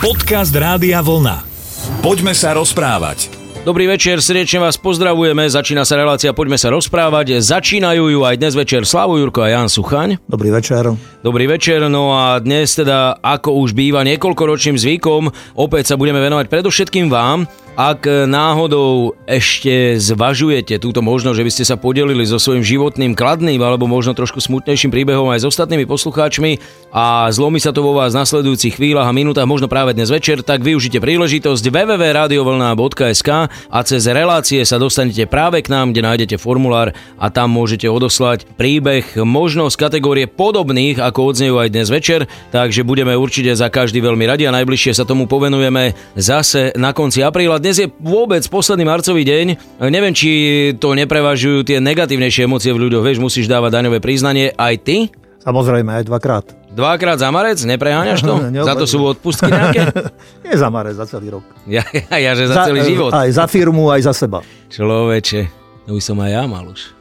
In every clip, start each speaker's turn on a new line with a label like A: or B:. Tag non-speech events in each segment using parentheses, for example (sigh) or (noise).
A: Podcast Rádia Vlna. Poďme sa rozprávať.
B: Dobrý večer, srdečne vás pozdravujeme. Začína sa relácia Poďme sa rozprávať. Začínajú ju aj dnes večer Slavo Jurko a Jan Suchaň.
C: Dobrý večer.
B: Dobrý večer, no a dnes teda, ako už býva niekoľkoročným zvykom, opäť sa budeme venovať predovšetkým vám, ak náhodou ešte zvažujete túto možnosť, že by ste sa podelili so svojím životným kladným alebo možno trošku smutnejším príbehom aj s ostatnými poslucháčmi a zlomí sa to vo vás v nasledujúcich chvíľach a minútach, možno práve dnes večer, tak využite príležitosť www.radiovlna.sk a cez relácie sa dostanete práve k nám, kde nájdete formulár a tam môžete odoslať príbeh možno z kategórie podobných, ako odznejú aj dnes večer, takže budeme určite za každý veľmi radi a najbližšie sa tomu povenujeme zase na konci apríla. Dnes je vôbec posledný marcový deň. Neviem, či to neprevažujú tie negatívnejšie emócie v ľuďoch. Vieš, musíš dávať daňové priznanie. Aj ty?
C: Samozrejme, aj dvakrát.
B: Dvakrát za marec? Nepreháňaš to? (laughs) za to sú odpustky nejaké? (laughs)
C: Nie za marec, za celý rok. (laughs)
B: Ja, ja, ja že za, za celý život.
C: Aj za firmu, aj za seba.
B: Človeče, to by som aj ja mal už.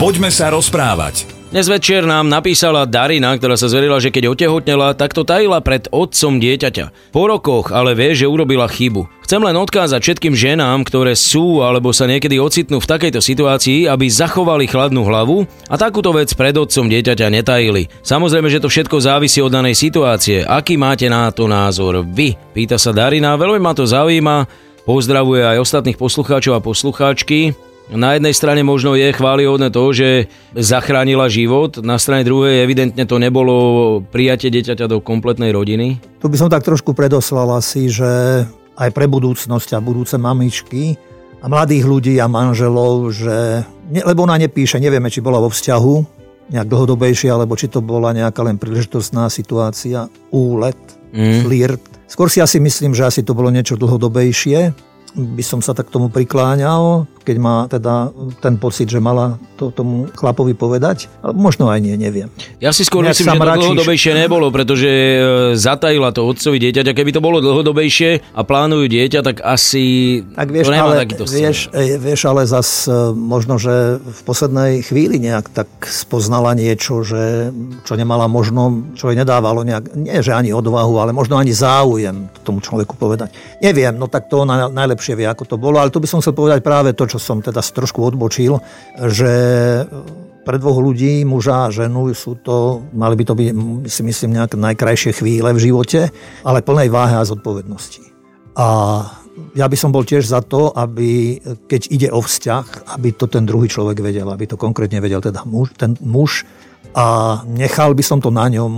A: Poďme sa rozprávať.
B: Dnes večer nám napísala Darina, ktorá sa zverila, že keď otehotnela, tak to tajila pred otcom dieťaťa. Po rokoch ale vie, že urobila chybu. Chcem len odkázať všetkým ženám, ktoré sú alebo sa niekedy ocitnú v takejto situácii, aby zachovali chladnú hlavu a takúto vec pred otcom dieťaťa netajili. Samozrejme, že to všetko závisí od danej situácie. Aký máte na to názor vy? Pýta sa Darina, veľmi ma to zaujíma. Pozdravuje aj ostatných poslucháčov a poslucháčky. Na jednej strane možno je chválihodné to, že zachránila život, na strane druhej evidentne to nebolo prijatie dieťaťa do kompletnej rodiny.
C: Tu by som tak trošku predoslal asi, že aj pre budúcnosť a budúce mamičky a mladých ľudí a manželov, že, lebo ona nepíše, nevieme, či bola vo vzťahu nejak dlhodobejšie, alebo či to bola nejaká len príležitostná situácia, úlet, mm. flirt. Skôr si asi myslím, že asi to bolo niečo dlhodobejšie, by som sa tak tomu prikláňal, keď má teda ten pocit, že mala to tomu chlapovi povedať. Ale možno aj nie, neviem.
B: Ja si skôr myslím, že to račíš... dlhodobejšie nebolo, pretože e, zatajila to otcovi dieťaťa. Keby to bolo dlhodobejšie a plánujú dieťa, tak asi
C: tak vieš,
B: to nemá
C: ale,
B: takýto
C: vieš, e, vieš, ale zas e, možno, že v poslednej chvíli nejak tak spoznala niečo, že čo nemala možno, čo jej nedávalo nejak, nie že ani odvahu, ale možno ani záujem tomu človeku povedať. Neviem, no tak to ona najlepšie lepšie vie, ako to bolo, ale tu by som chcel povedať práve to, čo som teda trošku odbočil, že pre dvoch ľudí, muža a ženu, sú to, mali by to byť, si myslím, nejaké najkrajšie chvíle v živote, ale plnej váhe a zodpovednosti. A ja by som bol tiež za to, aby keď ide o vzťah, aby to ten druhý človek vedel, aby to konkrétne vedel teda muž, ten muž a nechal by som to na ňom,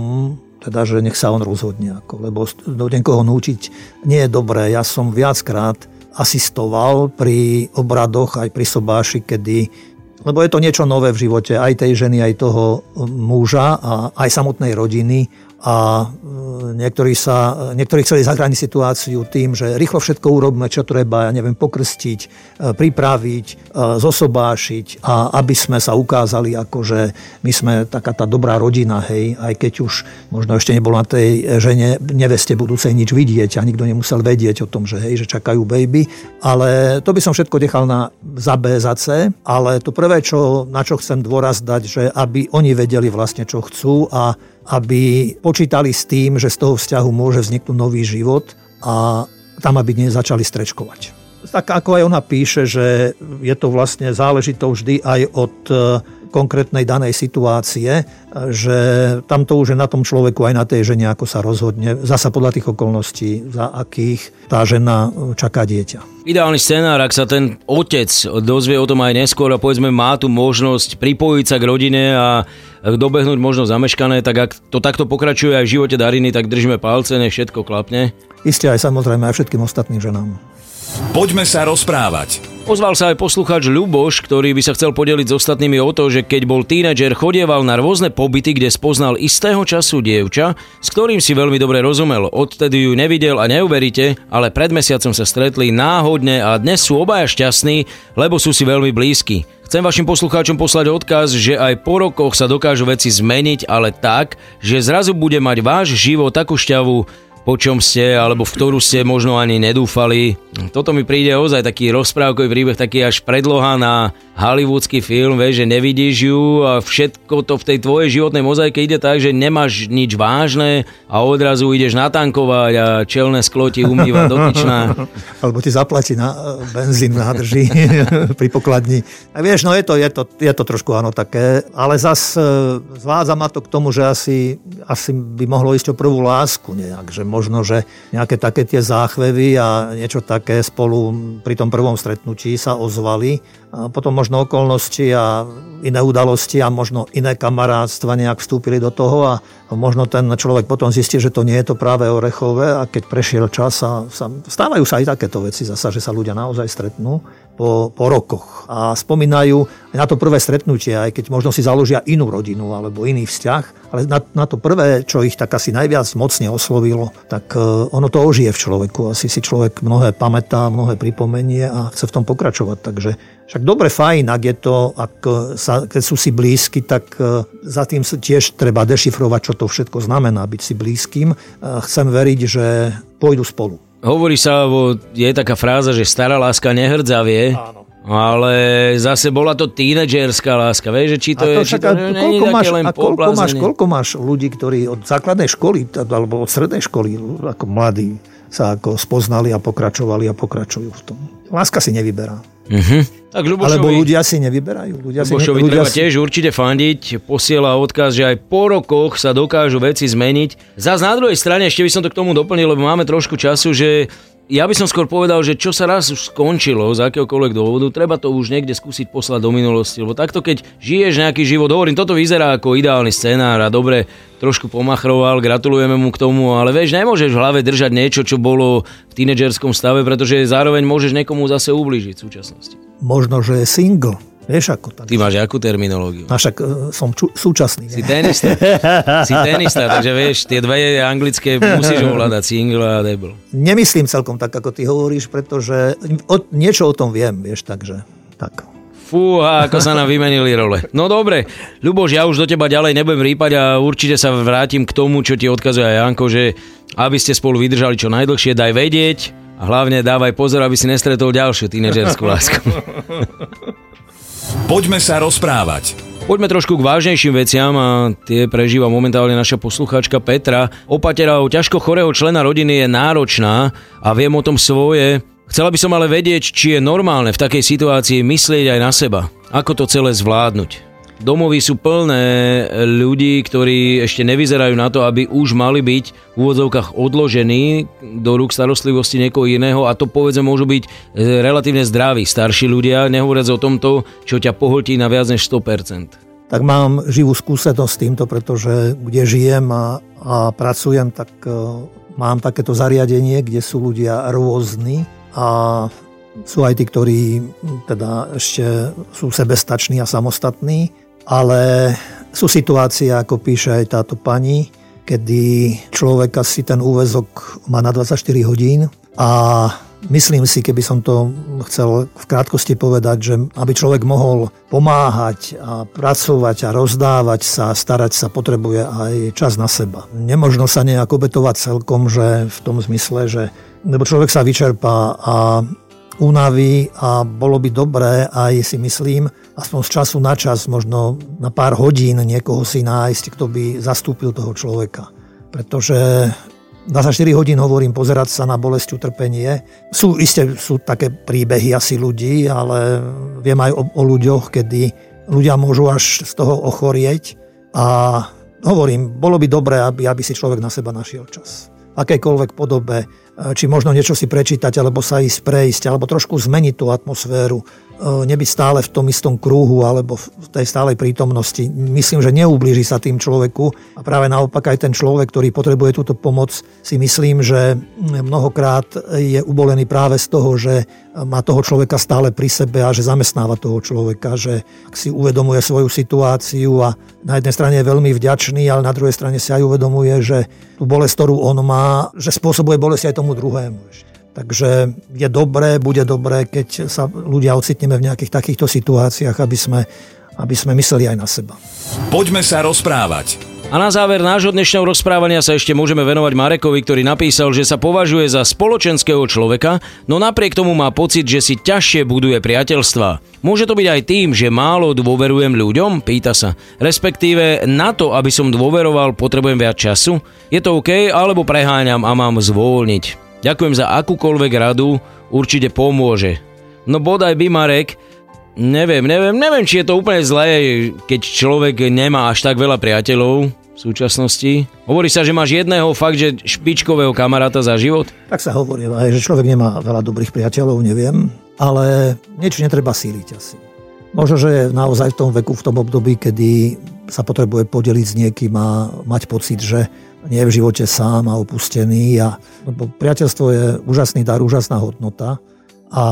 C: teda, že nech sa on rozhodne, ako, lebo do niekoho núčiť nie je dobré. Ja som viackrát asistoval pri obradoch aj pri sobáši, kedy lebo je to niečo nové v živote aj tej ženy, aj toho muža a aj samotnej rodiny a e, niektorí, sa, niektorí chceli zachrániť situáciu tým, že rýchlo všetko urobíme, čo treba, ja neviem, pokrstiť, e, pripraviť, e, zosobášiť a aby sme sa ukázali ako, že my sme taká tá dobrá rodina, hej, aj keď už možno ešte nebolo na tej žene, neveste budúcej nič vidieť a nikto nemusel vedieť o tom, že hej, že čakajú baby, ale to by som všetko nechal na za B, za C, ale to prvé, čo, na čo chcem dôraz dať, že aby oni vedeli vlastne, čo chcú a aby počítali s tým, že z toho vzťahu môže vzniknúť nový život a tam, aby nezačali strečkovať. Tak ako aj ona píše, že je to vlastne záležito vždy aj od konkrétnej danej situácie, že tam to už je na tom človeku aj na tej žene, ako sa rozhodne, zasa podľa tých okolností, za akých tá žena čaká dieťa.
B: Ideálny scenár, ak sa ten otec dozvie o tom aj neskôr a povedzme má tu možnosť pripojiť sa k rodine a dobehnúť možno zameškané, tak ak to takto pokračuje aj v živote Dariny, tak držíme palce, nech všetko klapne.
C: Isté aj samozrejme aj všetkým ostatným ženám.
A: Poďme sa rozprávať.
B: Ozval sa aj poslucháč Ľuboš, ktorý by sa chcel podeliť s ostatnými o to, že keď bol tínedžer, chodieval na rôzne pobyty, kde spoznal istého času dievča, s ktorým si veľmi dobre rozumel. Odtedy ju nevidel a neuveríte, ale pred mesiacom sa stretli náhodne a dnes sú obaja šťastní, lebo sú si veľmi blízki. Chcem vašim poslucháčom poslať odkaz, že aj po rokoch sa dokážu veci zmeniť, ale tak, že zrazu bude mať váš život takú šťavu, po čom ste, alebo v ktorú ste možno ani nedúfali. Toto mi príde ozaj taký rozprávkový príbeh, taký až predloha na hollywoodsky film, vieš, že nevidíš ju a všetko to v tej tvojej životnej mozaike ide tak, že nemáš nič vážne a odrazu ideš natankovať a čelné sklo ti umýva dotyčná. (laughs)
C: Alebo ti zaplatí na e, benzín nádrží (laughs) pri pokladni. A vieš, no je to, je to, je to trošku áno také, ale zas e, zvádza ma to k tomu, že asi, asi by mohlo ísť o prvú lásku nejak, že možno, že nejaké také tie záchvevy a niečo také spolu pri tom prvom stretnutí sa ozvali. Potom možno okolnosti a iné udalosti a možno iné kamarátstva nejak vstúpili do toho a možno ten človek potom zistí, že to nie je to práve orechové a keď prešiel čas a sa, stávajú sa aj takéto veci zasa, že sa ľudia naozaj stretnú po, po rokoch a spomínajú na to prvé stretnutie, aj keď možno si založia inú rodinu alebo iný vzťah, ale na, na to prvé, čo ich tak asi najviac mocne oslovilo, tak e, ono to ožije v človeku. Asi si človek mnohé pamätá, mnohé pripomenie a chce v tom pokračovať. Takže však dobre, fajn, ak je to, ak sa, keď sú si blízky, tak e, za tým tiež treba dešifrovať, čo to všetko znamená byť si blízkym. E, chcem veriť, že pôjdu spolu.
B: Hovorí sa, je taká fráza, že stará láska nehrdzavie. Áno. Ale zase bola to tínedžerská láska, vieš, že či to,
C: to
B: je... Či to,
C: a koľko, máš, len a koľko, máš, koľko máš ľudí, ktorí od základnej školy alebo od strednej školy ako mladí sa ako spoznali a pokračovali a pokračujú v tom. Láska si nevyberá.
B: Uh-huh. Tak Ľubošovi,
C: Alebo ľudia si nevyberajú. Ľudia
B: Ľubošovi si, ľudia treba si... tiež určite fandiť. Posiela odkaz, že aj po rokoch sa dokážu veci zmeniť. Zas na druhej strane, ešte by som to k tomu doplnil, lebo máme trošku času, že ja by som skôr povedal, že čo sa raz už skončilo z akéhokoľvek dôvodu, treba to už niekde skúsiť poslať do minulosti, lebo takto keď žiješ nejaký život, hovorím, toto vyzerá ako ideálny scenár a dobre, trošku pomachroval, gratulujeme mu k tomu, ale vieš, nemôžeš v hlave držať niečo, čo bolo v tínedžerskom stave, pretože zároveň môžeš niekomu zase ublížiť v súčasnosti.
C: Možno, že je single Vieš, ako tak.
B: Ty máš akú terminológiu?
C: A však uh, som ču, súčasný.
B: Si tenista. (laughs) si tenista, takže vieš, tie dve anglické musíš ovládať, single a double.
C: Nemyslím celkom tak, ako ty hovoríš, pretože o, niečo o tom viem, vieš, takže tak.
B: Fúha, ako sa nám vymenili role. No dobre, Ľuboš, ja už do teba ďalej nebudem rýpať a určite sa vrátim k tomu, čo ti odkazuje Janko, že aby ste spolu vydržali čo najdlhšie, daj vedieť a hlavne dávaj pozor, aby si nestretol ďalšiu tínedžerskú lásku. (laughs)
A: Poďme sa rozprávať.
B: Poďme trošku k vážnejším veciam a tie prežíva momentálne naša poslucháčka Petra. Opatera o ťažko chorého člena rodiny je náročná a viem o tom svoje. Chcela by som ale vedieť, či je normálne v takej situácii myslieť aj na seba. Ako to celé zvládnuť. Domovy sú plné ľudí, ktorí ešte nevyzerajú na to, aby už mali byť v úvodzovkách odložení do rúk starostlivosti niekoho iného. A to povedzme môžu byť e, relatívne zdraví starší ľudia, nehovoriac o tomto, čo ťa pohltí na viac než 100%
C: tak mám živú skúsenosť s týmto, pretože kde žijem a, a pracujem, tak uh, mám takéto zariadenie, kde sú ľudia rôzni a sú aj tí, ktorí teda ešte sú sebestační a samostatní ale sú situácie, ako píše aj táto pani, kedy človek asi ten úvezok má na 24 hodín a myslím si, keby som to chcel v krátkosti povedať, že aby človek mohol pomáhať a pracovať a rozdávať sa, starať sa, potrebuje aj čas na seba. Nemožno sa nejak obetovať celkom, že v tom zmysle, že lebo človek sa vyčerpá a unaví a bolo by dobré aj si myslím, aspoň z času na čas, možno na pár hodín niekoho si nájsť, kto by zastúpil toho človeka. Pretože 24 hodín hovorím pozerať sa na bolesť, utrpenie. Sú isté sú také príbehy asi ľudí, ale viem aj o, o ľuďoch, kedy ľudia môžu až z toho ochorieť a hovorím, bolo by dobré, aby, aby si človek na seba našiel čas. V akejkoľvek podobe, či možno niečo si prečítať, alebo sa ísť prejsť, alebo trošku zmeniť tú atmosféru, E, nebyť stále v tom istom krúhu alebo v tej stálej prítomnosti. Myslím, že neublíži sa tým človeku a práve naopak aj ten človek, ktorý potrebuje túto pomoc, si myslím, že mnohokrát je ubolený práve z toho, že má toho človeka stále pri sebe a že zamestnáva toho človeka, že ak si uvedomuje svoju situáciu a na jednej strane je veľmi vďačný, ale na druhej strane si aj uvedomuje, že tú bolesť, ktorú on má, že spôsobuje bolesť aj tomu druhému ešte. Takže je dobré, bude dobré, keď sa ľudia ocitneme v nejakých takýchto situáciách, aby sme, aby sme mysleli aj na seba.
A: Poďme sa rozprávať.
B: A na záver nášho dnešného rozprávania sa ešte môžeme venovať Marekovi, ktorý napísal, že sa považuje za spoločenského človeka, no napriek tomu má pocit, že si ťažšie buduje priateľstva. Môže to byť aj tým, že málo dôverujem ľuďom? Pýta sa. Respektíve na to, aby som dôveroval, potrebujem viac času? Je to OK, alebo preháňam a mám zvolniť? Ďakujem za akúkoľvek radu, určite pomôže. No bodaj by Marek, neviem, neviem, neviem, či je to úplne zlé, keď človek nemá až tak veľa priateľov, v súčasnosti. Hovorí sa, že máš jedného fakt, že špičkového kamaráta za život?
C: Tak sa hovorí aj, že človek nemá veľa dobrých priateľov, neviem, ale niečo netreba síliť asi. Možno, že je naozaj v tom veku, v tom období, kedy sa potrebuje podeliť s niekým a mať pocit, že nie je v živote sám a opustený. A, lebo priateľstvo je úžasný dar, úžasná hodnota a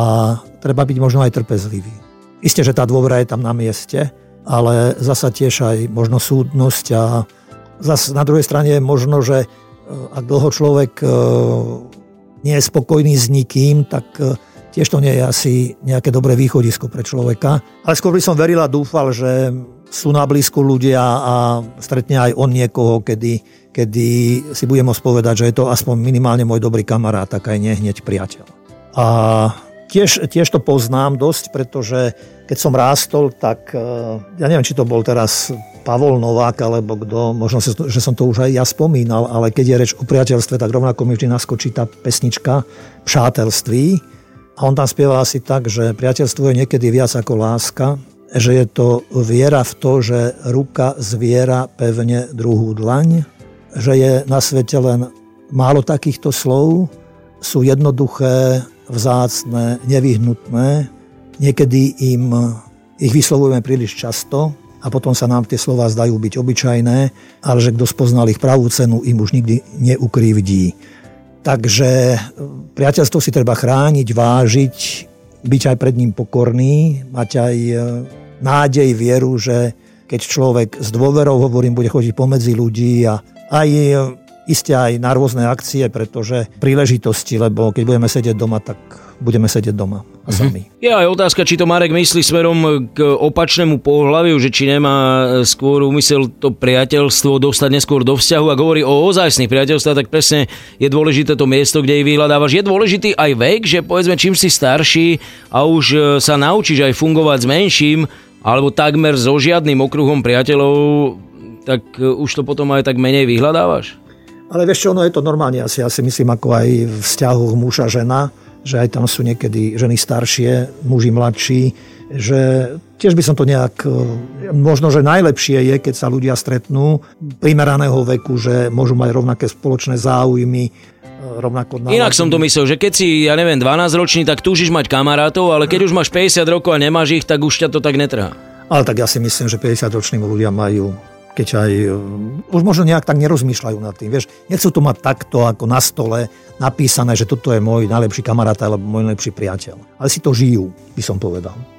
C: treba byť možno aj trpezlivý. Isté, že tá dôvera je tam na mieste, ale zasa tiež aj možno súdnosť a Zas na druhej strane je možno, že e, ak dlho človek e, nie je spokojný s nikým, tak e, tiež to nie je asi nejaké dobré východisko pre človeka. Ale skôr by som veril a dúfal, že sú na blízku ľudia a stretne aj on niekoho, kedy, kedy si budem môcť povedať, že je to aspoň minimálne môj dobrý kamarát, tak aj nie hneď priateľ. A tiež, tiež to poznám dosť, pretože keď som rástol, tak ja neviem, či to bol teraz Pavol Novák alebo kto, možno, že som to už aj ja spomínal, ale keď je reč o priateľstve, tak rovnako mi vždy naskočí tá pesnička Přátelství. A on tam spieva asi tak, že priateľstvo je niekedy viac ako láska, že je to viera v to, že ruka zviera pevne druhú dlaň, že je na svete len málo takýchto slov, sú jednoduché, vzácne, nevyhnutné, niekedy im ich vyslovujeme príliš často, a potom sa nám tie slova zdajú byť obyčajné, ale že kto spoznal ich pravú cenu, im už nikdy neukrivdí. Takže e, priateľstvo si treba chrániť, vážiť, byť aj pred ním pokorný, mať aj e, nádej, vieru, že keď človek s dôverou, hovorím, bude chodiť pomedzi ľudí a aj e, iste aj na rôzne akcie, pretože príležitosti, lebo keď budeme sedieť doma, tak budeme sedieť doma a mhm. sami.
B: Je aj otázka, či to Marek myslí smerom k opačnému pohľaviu, že či nemá skôr úmysel to priateľstvo dostať neskôr do vzťahu a hovorí o ozajstných priateľstvách, tak presne je dôležité to miesto, kde ich vyhľadávaš. Je dôležitý aj vek, že povedzme čím si starší a už e, sa naučíš aj fungovať s menším alebo takmer so žiadnym okruhom priateľov, tak e, už to potom aj tak menej vyhľadávaš?
C: Ale vieš čo, ono je to normálne asi, ja si myslím, ako aj v vzťahoch muža-žena že aj tam sú niekedy ženy staršie, muži mladší, že tiež by som to nejak, e, možno, že najlepšie je, keď sa ľudia stretnú primeraného veku, že môžu mať rovnaké spoločné záujmy, e, rovnako
B: naladení. Inak som to myslel, že keď si, ja neviem, 12 ročný, tak túžiš mať kamarátov, ale keď už máš 50 rokov a nemáš ich, tak už ťa to tak netrhá.
C: Ale tak ja si myslím, že 50 roční ľudia majú keď aj e, už možno nejak tak nerozmýšľajú nad tým. Vieš, nechcú to mať takto ako na stole napísané, že toto je môj najlepší kamarát alebo môj najlepší priateľ. Ale si to žijú, by som povedal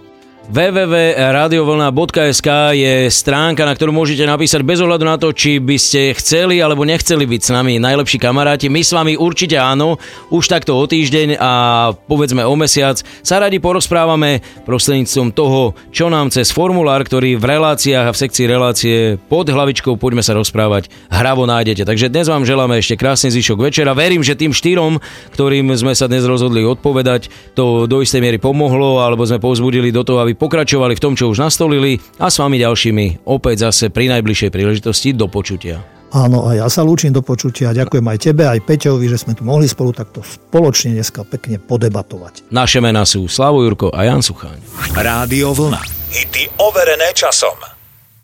B: www.radiovlna.sk je stránka, na ktorú môžete napísať bez ohľadu na to, či by ste chceli alebo nechceli byť s nami najlepší kamaráti. My s vami určite áno, už takto o týždeň a povedzme o mesiac sa radi porozprávame prostredníctvom toho, čo nám cez formulár, ktorý v reláciách a v sekcii relácie pod hlavičkou Poďme sa rozprávať hravo nájdete. Takže dnes vám želáme ešte krásny zvyšok večera. Verím, že tým štyrom, ktorým sme sa dnes rozhodli odpovedať, to do istej miery pomohlo alebo sme povzbudili do toho, aby pokračovali v tom, čo už nastolili a s vami ďalšími opäť zase pri najbližšej príležitosti do počutia.
C: Áno, a ja sa lúčim do počutia. Ďakujem aj tebe, aj Peťovi, že sme tu mohli spolu takto spoločne dneska pekne podebatovať.
B: Naše mená sú Slavo Jurko a Jan Sucháň.
A: Rádio Vlna. Hity overené časom.